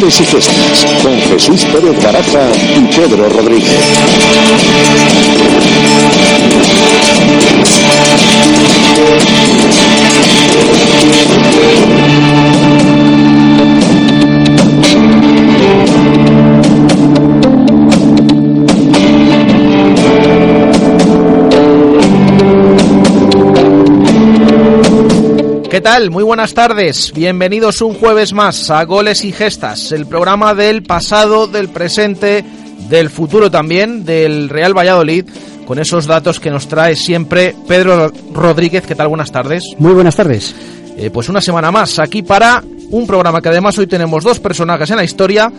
Y con Jesús Pérez Baraja y Pedro Rodríguez. Tal? Muy buenas tardes. Bienvenidos un jueves más a Goles y Gestas, el programa del pasado, del presente, del futuro también, del Real Valladolid, con esos datos que nos trae siempre Pedro Rodríguez. ¿Qué tal? Buenas tardes. Muy buenas tardes. Eh, pues una semana más aquí para un programa que además hoy tenemos dos personajes en la historia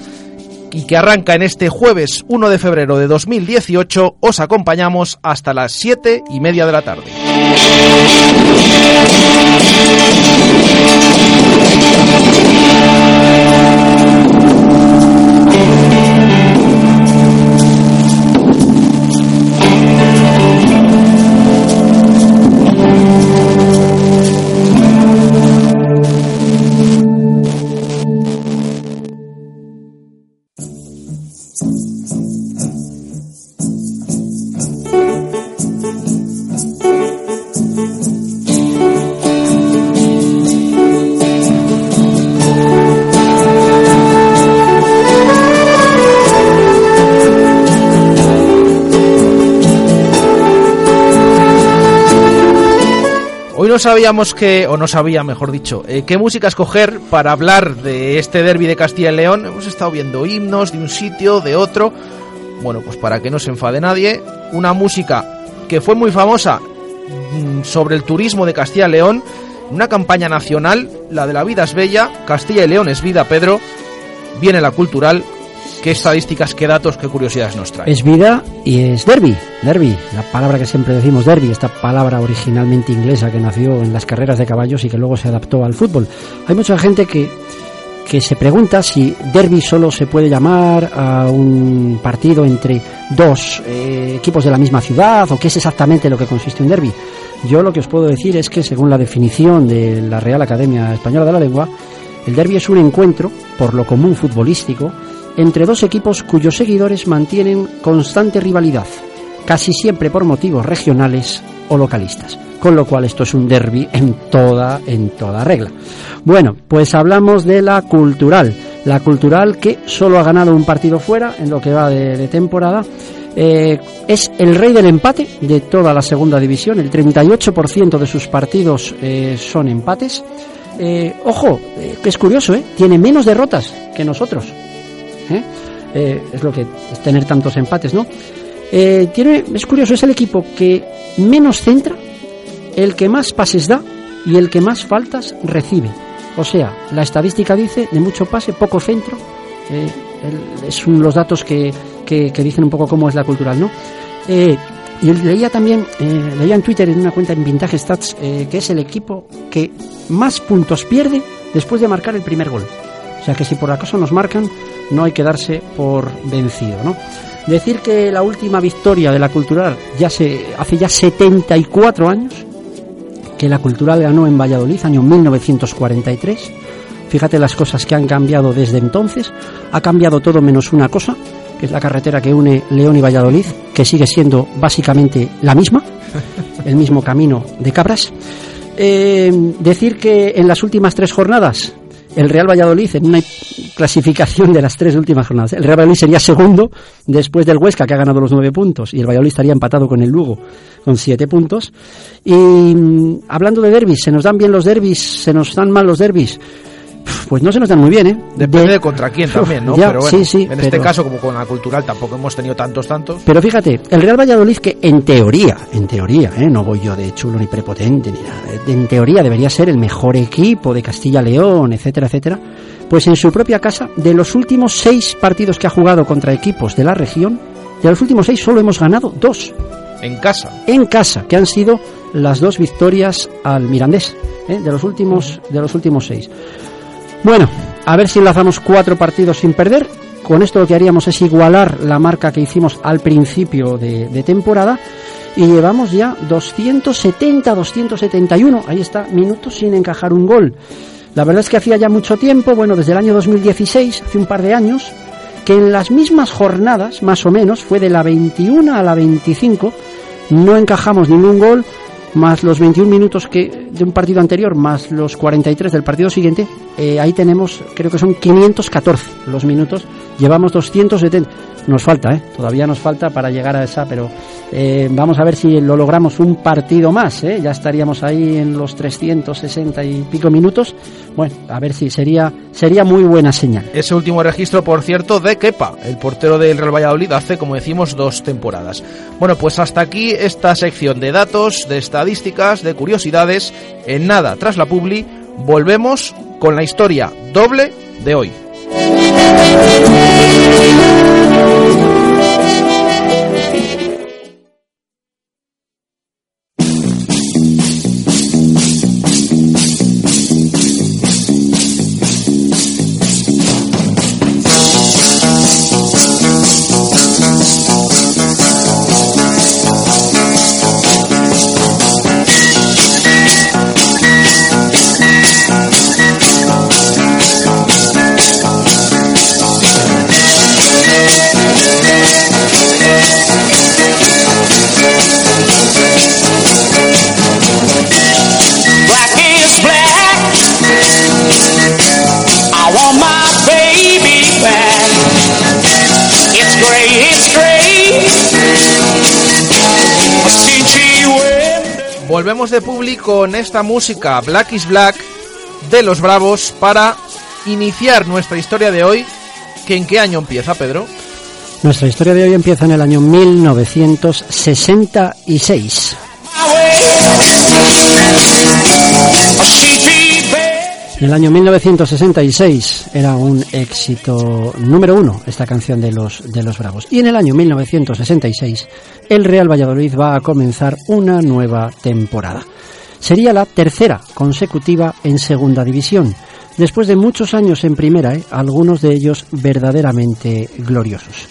y que arranca en este jueves 1 de febrero de 2018. Os acompañamos hasta las 7 y media de la tarde. No sabíamos que, o no sabía, mejor dicho, eh, qué música escoger para hablar de este derby de Castilla y León. Hemos estado viendo himnos de un sitio, de otro. Bueno, pues para que no se enfade nadie, una música que fue muy famosa mm, sobre el turismo de Castilla y León, una campaña nacional, la de la vida es bella, Castilla y León es vida, Pedro, viene la cultural, qué estadísticas, qué datos, qué curiosidades nos trae. Es vida y es derby, derby, la palabra que siempre decimos derby, esta palabra originalmente inglesa que nació en las carreras de caballos y que luego se adaptó al fútbol. Hay mucha gente que, que se pregunta si derby solo se puede llamar a un partido entre dos eh, equipos de la misma ciudad o qué es exactamente lo que consiste un derby. Yo lo que os puedo decir es que según la definición de la Real Academia Española de la Lengua, el derby es un encuentro, por lo común futbolístico, entre dos equipos cuyos seguidores mantienen constante rivalidad, casi siempre por motivos regionales o localistas. Con lo cual esto es un derby en toda, en toda regla. Bueno, pues hablamos de la cultural. La cultural que solo ha ganado un partido fuera en lo que va de, temporada. Eh, es el rey del empate de toda la segunda división. El 38% de sus partidos eh, son empates. Eh, ojo, que es curioso, tiene menos derrotas que nosotros. ¿Eh? Eh, es lo que es tener tantos empates, ¿no? Eh, tiene, es curioso, es el equipo que menos centra, el que más pases da y el que más faltas recibe. O sea, la estadística dice de mucho pase, poco centro. son los datos que, que, dicen un poco cómo es la cultural, ¿no? y leía también, leía en Twitter en una cuenta en Vintage Stats que es el equipo que más puntos pierde después de marcar el primer gol. O sea que si por acaso nos marcan, no hay que darse por vencido, ¿no? Decir que la última victoria de la Cultural ya se hace ya 74 años que la Cultural ganó en Valladolid, año 1943. Fíjate las cosas que han cambiado desde entonces. Ha cambiado todo menos una cosa, que es la carretera que une León y Valladolid, que sigue siendo básicamente la misma, el mismo camino de cabras. Eh, decir que en las últimas tres jornadas el Real Valladolid en una clasificación de las tres últimas jornadas. El Real Valladolid sería segundo después del Huesca, que ha ganado los nueve puntos, y el Valladolid estaría empatado con el Lugo con siete puntos. Y mm, hablando de derbis, ¿se nos dan bien los derbis? ¿Se nos dan mal los derbis? Pues no se nos dan muy bien, ¿eh? Depende de, contra quién también, ¿no? pero bueno, en este caso, como con la cultural, tampoco hemos tenido tantos, tantos. Pero fíjate, el Real Valladolid, que en teoría, en teoría, ¿eh? no voy yo de chulo ni prepotente ni nada, en teoría debería ser el mejor equipo de Castilla-León, etcétera, etcétera, pues en su propia casa, de los últimos seis partidos que ha jugado contra equipos de la región, de los últimos seis solo hemos ganado dos. En casa. En casa, que han sido las dos victorias al Mirandés, ¿eh? de los últimos, de los últimos seis. Bueno, a ver si enlazamos cuatro partidos sin perder. Con esto lo que haríamos es igualar la marca que hicimos al principio de, temporada y llevamos ya 270, 271, ahí está, minutos sin encajar un gol. La verdad es que hacía ya mucho tiempo, bueno, desde el año 2016, hace un par de años, que en las mismas jornadas, más o menos, fue de la 21 a la 25, no encajamos ningún gol, más los 21 minutos que de un partido anterior, más los 43 del partido siguiente, eh, ahí tenemos, creo que son 514 los minutos, llevamos 270. Nos falta, ¿eh? todavía nos falta para llegar a esa, pero eh, vamos a ver si lo logramos un partido más, ¿eh? ya estaríamos ahí en los 360 y pico minutos. Bueno, a ver si sería, sería muy buena señal. Ese último registro, por cierto, de Kepa, el portero del Real Valladolid, hace, como decimos, dos temporadas. Bueno, pues hasta aquí esta sección de datos, de estadísticas, de curiosidades. En nada, tras la publi, volvemos con la historia doble de hoy. Volvemos de público con esta música Black is Black de los Bravos para iniciar nuestra historia de hoy. ¿Que ¿En qué año empieza, Pedro? Nuestra historia de hoy empieza en el año 1966. En el año 1966 era un éxito número uno esta canción de los, de los Bravos. Y en el año 1966 el Real Valladolid va a comenzar una nueva temporada. Sería la tercera consecutiva en segunda división, después de muchos años en primera, ¿eh? algunos de ellos verdaderamente gloriosos.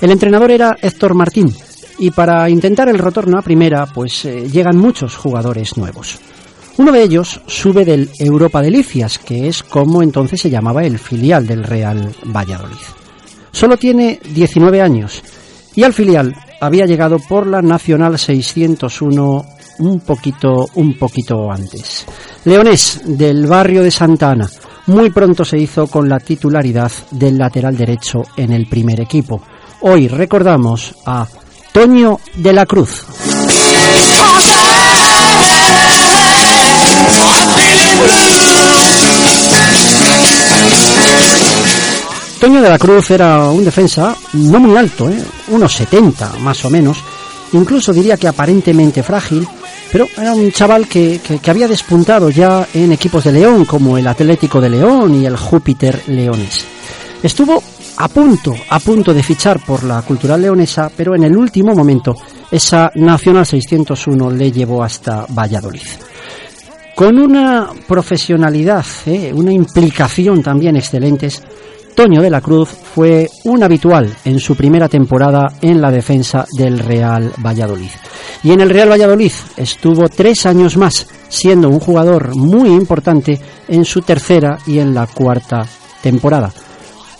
El entrenador era Héctor Martín y para intentar el retorno a primera pues eh, llegan muchos jugadores nuevos. Uno de ellos sube del Europa de Licias, que es como entonces se llamaba el filial del Real Valladolid. Solo tiene 19 años y al filial había llegado por la Nacional 601 un poquito, un poquito antes. Leonés, del barrio de Santa Ana, muy pronto se hizo con la titularidad del lateral derecho en el primer equipo. Hoy recordamos a Toño de la Cruz. Toño de la Cruz era un defensa no muy alto, ¿eh? unos 70 más o menos, incluso diría que aparentemente frágil, pero era un chaval que, que, había despuntado ya en equipos de León como el Atlético de León y el Júpiter Leones. Estuvo a punto, a punto de fichar por la cultural leonesa, pero en el último momento esa Nacional 601 le llevó hasta Valladolid. Con una profesionalidad, ¿eh? una implicación también excelentes, Toño de la Cruz fue un habitual en su primera temporada en la defensa del Real Valladolid. Y en el Real Valladolid estuvo tres años más, siendo un jugador muy importante en su tercera y en la cuarta temporada.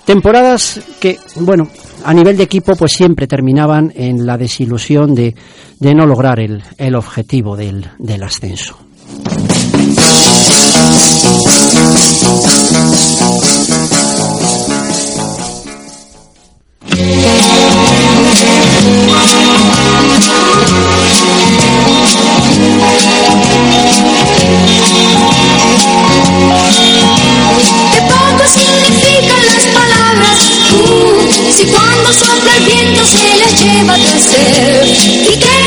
Temporadas que, bueno, a nivel de equipo, pues siempre terminaban en la desilusión de, de no lograr el, el objetivo del, del ascenso. Qué poco significan las palabras, uh, si cuando sopla el viento se les lleva a quedan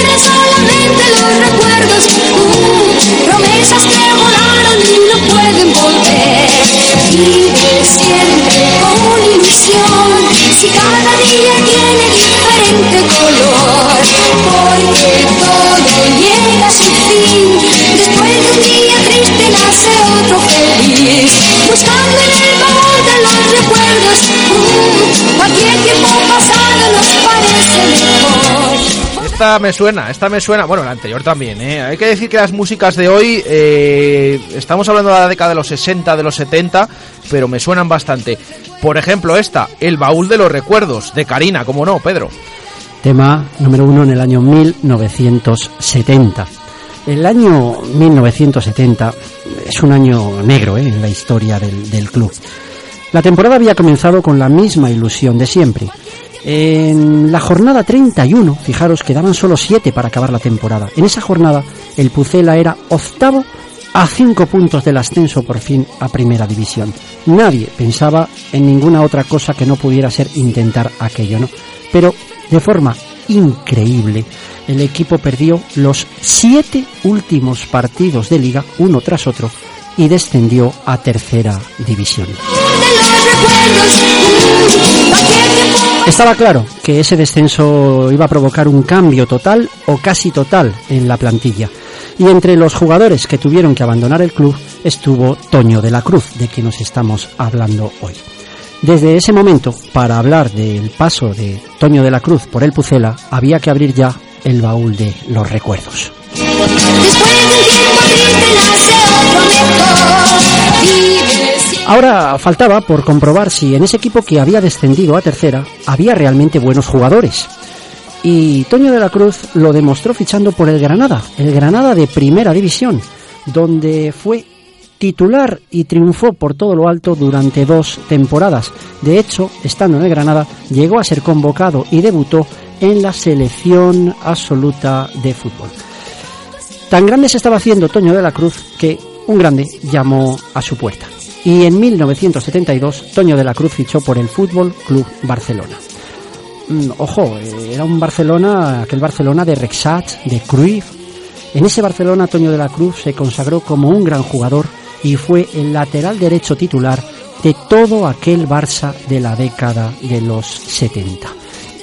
si cada día tiene diferente color, porque todo llega a su fin, después de un día triste nace otro feliz, buscando en el baúl de los recuerdos, uh, cualquier tiempo pasado nos parece mejor. Esta me suena, esta me suena, bueno, la anterior también, ¿eh? Hay que decir que las músicas de hoy, eh, estamos hablando de la década de los 60, de los 70, pero me suenan bastante. Por ejemplo, esta, El baúl de los recuerdos, de Karina, como no, Pedro. Tema número uno en el año 1970. El año 1970 es un año negro ¿eh? en la historia del, club. La temporada había comenzado con la misma ilusión de siempre. En la jornada 31, fijaros, quedaban solo 7 para acabar la temporada. En esa jornada, el Pucela era octavo a 5 puntos del ascenso por fin a Primera División. Nadie pensaba en ninguna otra cosa que no pudiera ser intentar aquello, ¿no? Pero de forma increíble, el equipo perdió los siete últimos partidos de liga, uno tras otro, y descendió a tercera división. Estaba claro que ese descenso iba a provocar un cambio total o casi total en la plantilla. Y entre los jugadores que tuvieron que abandonar el club estuvo Toño de la Cruz, de quien nos estamos hablando hoy. Desde ese momento, para hablar del paso de Toño de la Cruz por el Pucela, había que abrir ya el baúl de los recuerdos. Ahora faltaba por comprobar si en ese equipo que había descendido a tercera había realmente buenos jugadores. Y Toño de la Cruz lo demostró fichando por el Granada, el Granada de primera división, donde fue titular y triunfó por todo lo alto durante dos temporadas. De hecho, estando en el Granada, llegó a ser convocado y debutó en la selección absoluta de fútbol. Tan grande se estaba haciendo Toño de la Cruz que un grande llamó a su puerta. Y en 1972 Toño de la Cruz fichó por el Fútbol Club Barcelona. Mm, ojo, eh, era un Barcelona, aquel Barcelona de Rexach, de Cruyff. En ese Barcelona Toño de la Cruz se consagró como un gran jugador y fue el lateral derecho titular de todo aquel Barça de la década de los 70.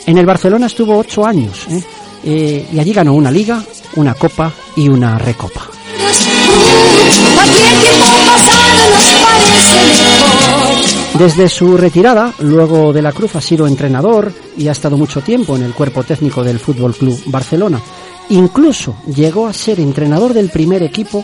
En el Barcelona estuvo ocho años ¿eh? Eh, y allí ganó una liga, una copa y una recopa. Desde su retirada, luego de la Cruz ha sido entrenador y ha estado mucho tiempo en el cuerpo técnico del Fútbol Club Barcelona. Incluso llegó a ser entrenador del primer equipo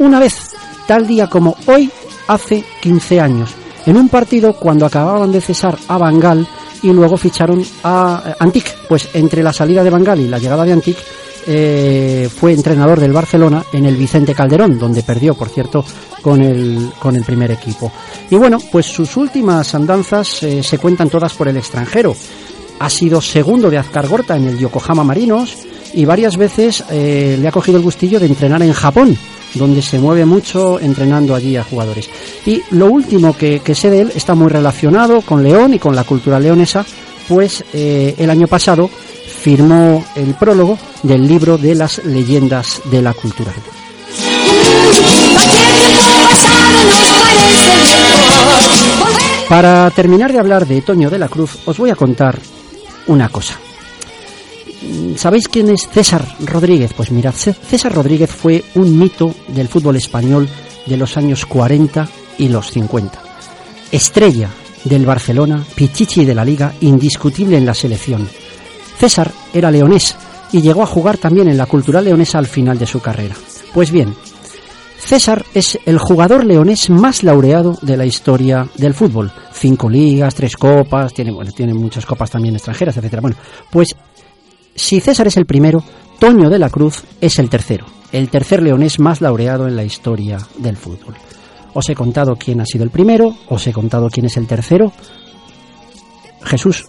una vez, tal día como hoy, hace 15 años, en un partido cuando acababan de cesar a Bangal y luego ficharon a Antic. Pues entre la salida de Bangal y la llegada de Antic, eh, fue entrenador del Barcelona en el Vicente Calderón, donde perdió, por cierto, con el, con el primer equipo. Y bueno, pues sus últimas andanzas eh, se cuentan todas por el extranjero. Ha sido segundo de Azcar Gorta en el Yokohama Marinos y varias veces eh, le ha cogido el gustillo de entrenar en Japón, donde se mueve mucho entrenando allí a jugadores. Y lo último que, que sé de él está muy relacionado con León y con la cultura leonesa, pues el año pasado firmó el prólogo del libro de las leyendas de la cultura. Para terminar de hablar de Toño de la Cruz, os voy a contar una cosa. ¿Sabéis quién es César Rodríguez? Pues mirad, César Rodríguez fue un mito del fútbol español de los años 40 y los 50. Estrella del Barcelona, pichichi de la liga, indiscutible en la selección. César era leonés y llegó a jugar también en la cultural leonesa al final de su carrera. Pues bien, César es el jugador leonés más laureado de la historia del fútbol. Cinco ligas, tres copas, tiene, bueno, tiene muchas copas también extranjeras, etcétera. Bueno, pues si César es el primero, Toño de la Cruz es el tercero, el tercer leonés más laureado en la historia del fútbol. Os he contado quién ha sido el primero, os he contado quién es el tercero. Jesús,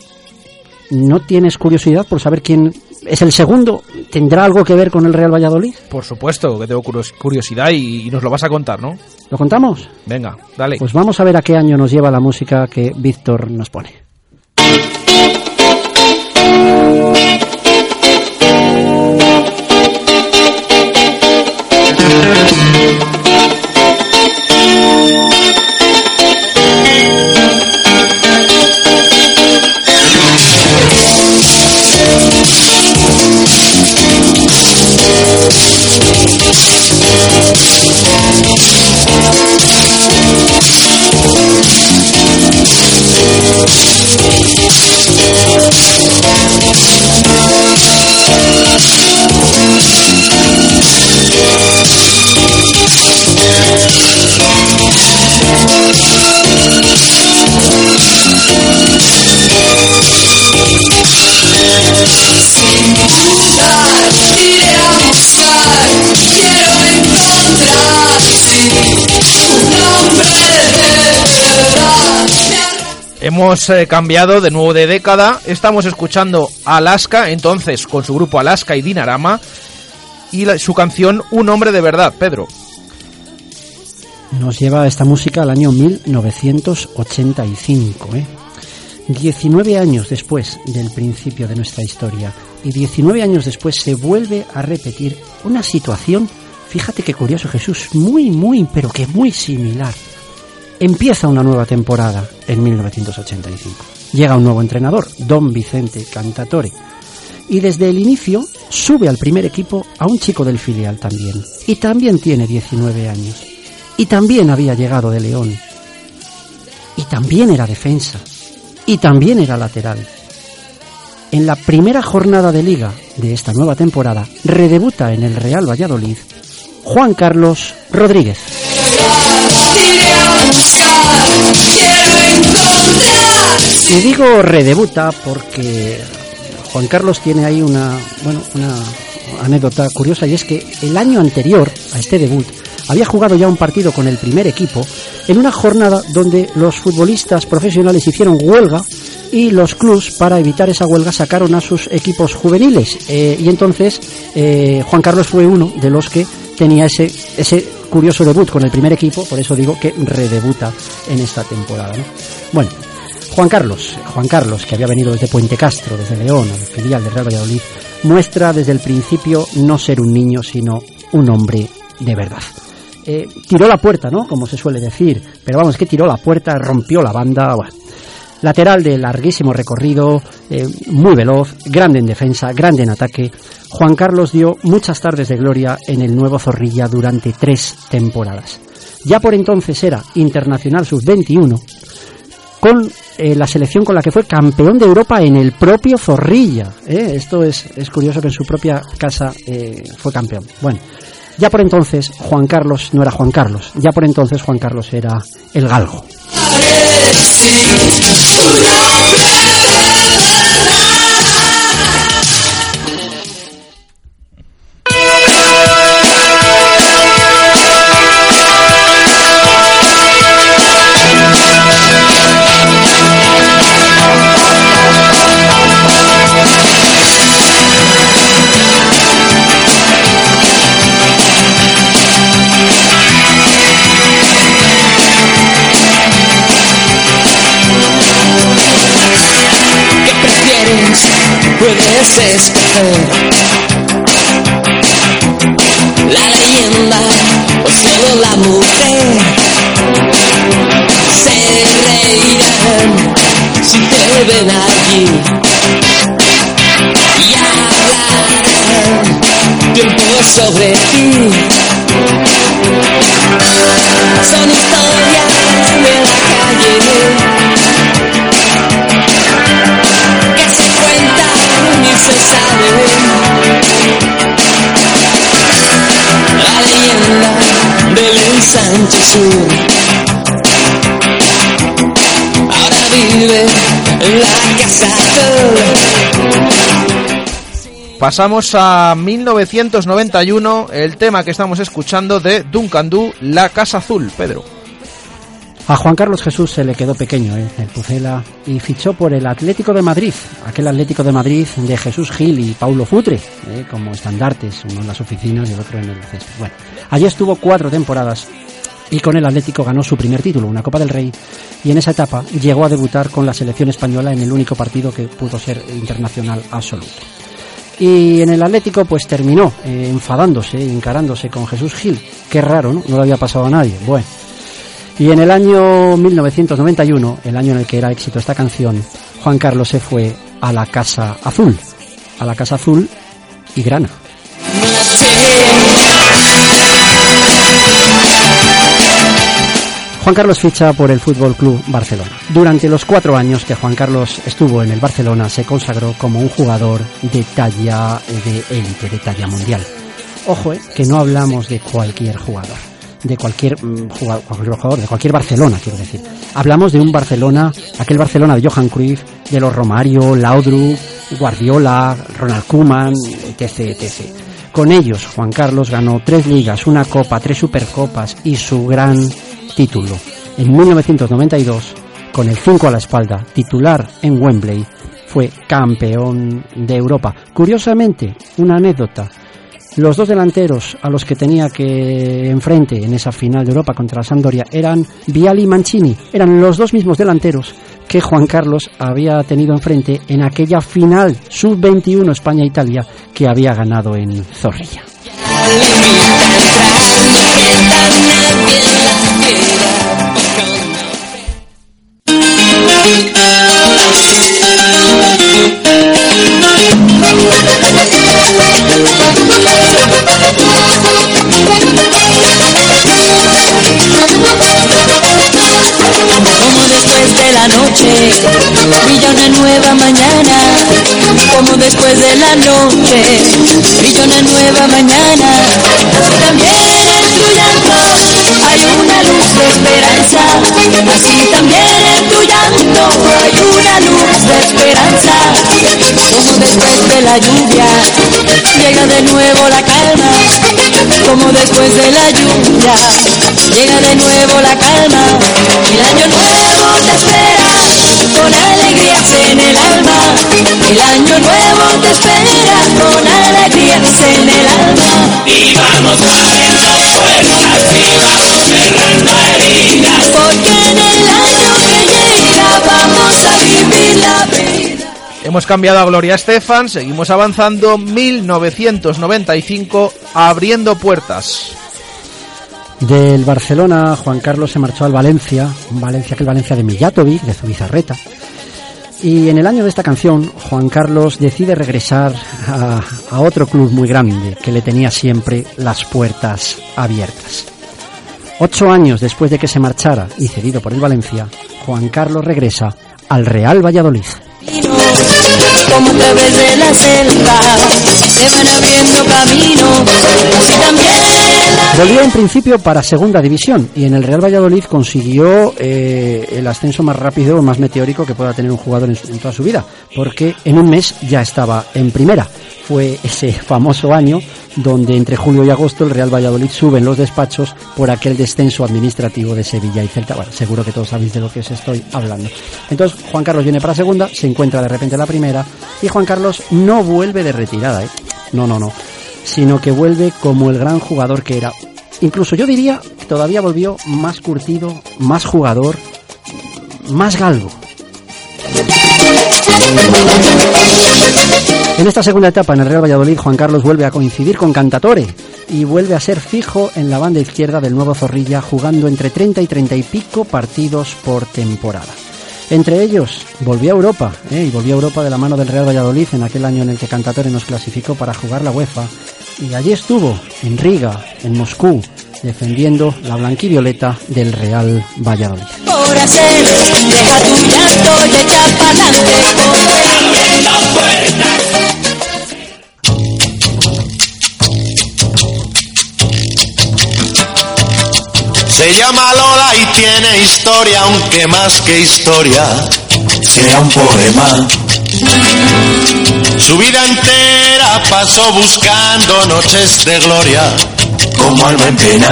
¿No tienes curiosidad por saber quién es el segundo? ¿Tendrá algo que ver con el Real Valladolid? Por supuesto que tengo curiosidad y, nos lo vas a contar, ¿no? ¿Lo contamos? Venga, dale. Pues vamos a ver a qué año nos lleva la música que Víctor nos pone. Hemos eh, cambiado de nuevo de década. Estamos escuchando Alaska, entonces con su grupo Alaska y Dinarama y la- su canción Un hombre de verdad, Pedro. Nos lleva esta música al año 1985, ¿eh? 19 años después del principio de nuestra historia y 19 años después se vuelve a repetir una situación, fíjate qué curioso Jesús, muy, muy, pero que muy similar. Empieza una nueva temporada en 1985. Llega un nuevo entrenador, Don Vicente Cantatore, y desde el inicio sube al primer equipo a un chico del filial también, y también tiene 19 años, y también había llegado de León, y también era defensa, y también era lateral. En la primera jornada de liga de esta nueva temporada, redebuta en el Real Valladolid Juan Carlos Rodríguez. Y digo redebuta porque Juan Carlos tiene ahí una, bueno, una anécdota curiosa y es que el año anterior a este debut había jugado ya un partido con el primer equipo en una jornada donde los futbolistas profesionales hicieron huelga y los clubs para evitar esa huelga sacaron a sus equipos juveniles. Eh, y entonces eh, Juan Carlos fue uno de los que tenía ese ese curioso debut con el primer equipo por eso digo que redebuta en esta temporada ¿no? bueno Juan Carlos, Juan Carlos, que había venido desde Puente Castro, desde León, al filial del Real Valladolid, muestra desde el principio no ser un niño, sino un hombre de verdad. Eh, tiró la puerta, ¿no? Como se suele decir, pero vamos, que tiró la puerta, rompió la banda, bueno. Lateral de larguísimo recorrido, eh, muy veloz, grande en defensa, grande en ataque. Juan Carlos dio muchas tardes de gloria en el nuevo Zorrilla durante tres temporadas. Ya por entonces era internacional sub-21 con eh, la selección con la que fue campeón de Europa en el propio Zorrilla. ¿eh? Esto es, es curioso que en su propia casa fue campeón. Bueno, ya por entonces Juan Carlos no era Juan Carlos, ya por entonces Juan Carlos era el galgo. Pasamos a 1991, el tema que estamos escuchando de Duncan Du, La Casa Azul, Pedro. A Juan Carlos Jesús se le quedó pequeño ¿eh? el Pucela y fichó por el Atlético de Madrid, aquel Atlético de Madrid de Jesús Gil y Paulo Futre, ¿eh? como estandartes, uno en las oficinas y el otro en el césped. Bueno, allí estuvo cuatro temporadas y con el Atlético ganó su primer título, una Copa del Rey, y en esa etapa llegó a debutar con la selección española en el único partido que pudo ser internacional absoluto. Y en el Atlético pues terminó eh, enfadándose, encarándose con Jesús Gil. Qué raro, ¿no? No le había pasado a nadie. Bueno. Y en el año 1991, el año en el que era éxito esta canción, Juan Carlos se fue a la Casa Azul. A la Casa Azul y Grana. Juan Carlos ficha por el Fútbol Club Barcelona. Durante los cuatro años que Juan Carlos estuvo en el Barcelona, se consagró como un jugador de talla de élite, de talla mundial. Ojo, eh, que no hablamos de cualquier jugador, de cualquier, mm, jugador, de cualquier Barcelona, quiero decir. Hablamos de un Barcelona, aquel Barcelona de Johan Cruyff, de los Romario, Laudrup, Guardiola, Ronald Koeman, etc, etc. Con ellos, Juan Carlos ganó tres ligas, una copa, tres supercopas y su gran título en 1992 con el 5 a la espalda, titular en Wembley, fue campeón de Europa. Curiosamente, una anécdota. Los dos delanteros a los que tenía que enfrente en esa final de Europa contra la Sampdoria eran Viali y Mancini. Eran los dos mismos delanteros que Juan Carlos había tenido enfrente en aquella final sub-21 España-Italia que había ganado en Zorrilla. Noche brilla una nueva mañana. Como después de la noche brilla una nueva mañana. Así también en tu llanto hay una luz de esperanza. Así también en tu llanto hay una luz de esperanza. Como después de la lluvia llega de nuevo la calma. Como después de la lluvia llega de nuevo la calma. El año nuevo te espera El año nuevo te espera con alegrías en el alma. Y vamos abriendo puertas y vamos cerrando heridas. Porque en el año que llega vamos a vivir la vida. Hemos cambiado a Gloria Estefan, seguimos avanzando. 1995, abriendo puertas. Del Barcelona, Juan Carlos se marchó al Valencia, un Valencia que el Valencia de Mijatovic, de Zubizarreta. Y en el año de esta canción, Juan Carlos decide regresar a, otro club muy grande que le tenía siempre las puertas abiertas. Ocho años después de que se marchara y cedido por el Valencia, Juan Carlos regresa al Real Valladolid. Se van abriendo caminos. Así también la Volvió en principio para segunda división y en el Real Valladolid consiguió eh, el ascenso más rápido, más meteórico que pueda tener un jugador en, en toda su vida, porque en un mes ya estaba en primera. Fue ese famoso año donde entre julio y agosto el Real Valladolid sube en los despachos por aquel descenso administrativo de Sevilla y Celta. Bueno, seguro que todos sabéis de lo que os estoy hablando. Entonces Juan Carlos viene para segunda, se encuentra de repente en la primera y Juan Carlos no vuelve de retirada, ¿eh? No, no, no. Sino que vuelve como el gran jugador que era. Incluso yo diría que todavía volvió más curtido, más jugador, más galgo. En esta segunda etapa en el Real Valladolid, Juan Carlos vuelve a coincidir con Cantatore y vuelve a ser fijo en la banda izquierda del nuevo Zorrilla, jugando entre 30 y 30 y pico partidos por temporada. Entre ellos, volvió a Europa, ¿eh? y volvió a Europa de la mano del Real Valladolid en aquel año en el que Cantatore nos clasificó para jugar la UEFA. Y allí estuvo, en Riga, en Moscú, defendiendo la blanquivioleta del Real Valladolid. Se llama Lola y tiene historia, aunque más que historia sea un poema. Su vida entera pasó buscando noches de gloria, como alma en pena.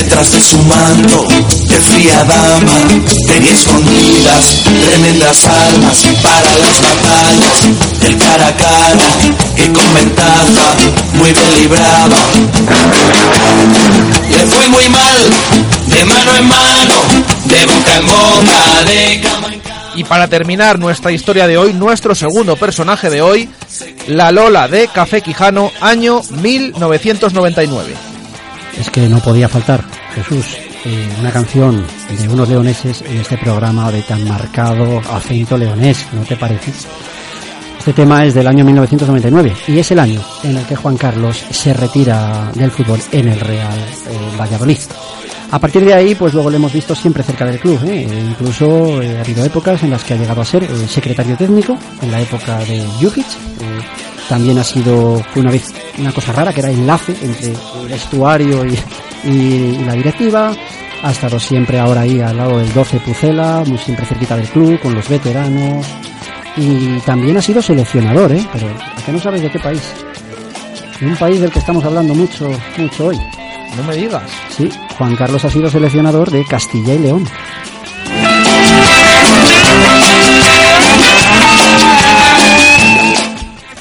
Detrás de su manto, de fría dama, tenía escondidas tremendas armas para las batallas del cara a cara, que con ventaja muy bien libraba. Le fue muy mal, de mano en mano, de boca en boca, de cama en cama. Y para terminar nuestra historia de hoy, nuestro segundo personaje de hoy, la Lola de Café Quijano, año 1999. Es que no podía faltar, Jesús, eh, una canción de unos leoneses en este programa de tan marcado acento leonés, ¿no te parece? Este tema es del año 1999 y es el año en el que Juan Carlos se retira del fútbol en el Real eh, Valladolid. A partir de ahí, pues luego lo hemos visto siempre cerca del club. ¿eh? E incluso eh, ha habido épocas en las que ha llegado a ser eh, secretario técnico, en la época de Jukic. También ha sido, fue una vez una cosa rara que era enlace entre el vestuario y, y- y la directiva. Ha estado siempre ahora ahí al lado del 12 Pucela, muy siempre cerquita del club, con los veteranos. Y también ha sido seleccionador, ¿eh? Pero ¿a qué no sabes de qué país? De un país del que estamos hablando mucho, mucho hoy. No me digas. Sí, Juan Carlos ha sido seleccionador de Castilla y León.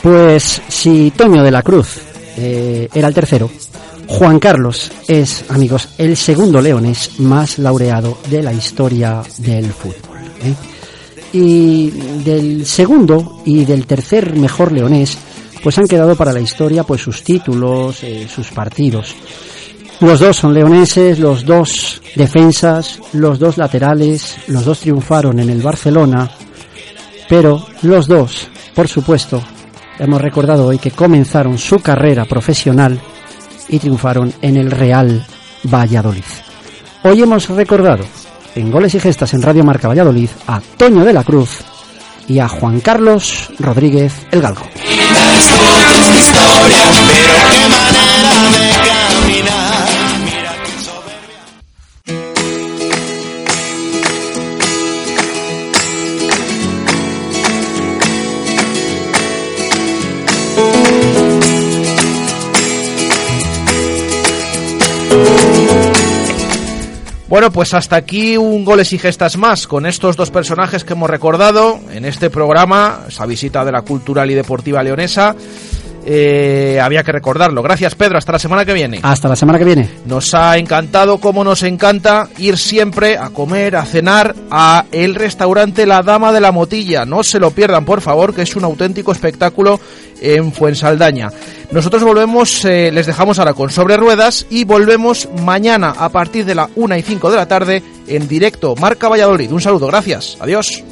Pues si Toño de la Cruz eh, era el tercero, Juan Carlos es, amigos, el segundo leonés más laureado de la historia del fútbol. ¿eh? Y del segundo y del tercer mejor leonés, pues han quedado para la historia pues sus títulos, eh, sus partidos. Los dos son leoneses, los dos defensas, los dos laterales, los dos triunfaron en el Barcelona, pero los dos, por supuesto, hemos recordado hoy que comenzaron su carrera profesional y triunfaron en el Real Valladolid. Hoy hemos recordado en Goles y Gestas en Radio Marca Valladolid a Toño de la Cruz y a Juan Carlos Rodríguez El Galgo. Bueno, pues hasta aquí un goles y gestas más con estos dos personajes que hemos recordado en este programa, esa visita de la cultural y deportiva leonesa. Eh, había que recordarlo. Gracias, Pedro. Hasta la semana que viene. Hasta la semana que viene. Nos ha encantado, como nos encanta, ir siempre a comer, a cenar a el restaurante La Dama de la Motilla. No se lo pierdan, por favor, que es un auténtico espectáculo en Fuensaldaña. Nosotros volvemos, eh, les dejamos ahora con Sobre Ruedas y volvemos mañana a partir de la 1 y 5 de la tarde en directo Marca Valladolid. Un saludo, gracias. Adiós.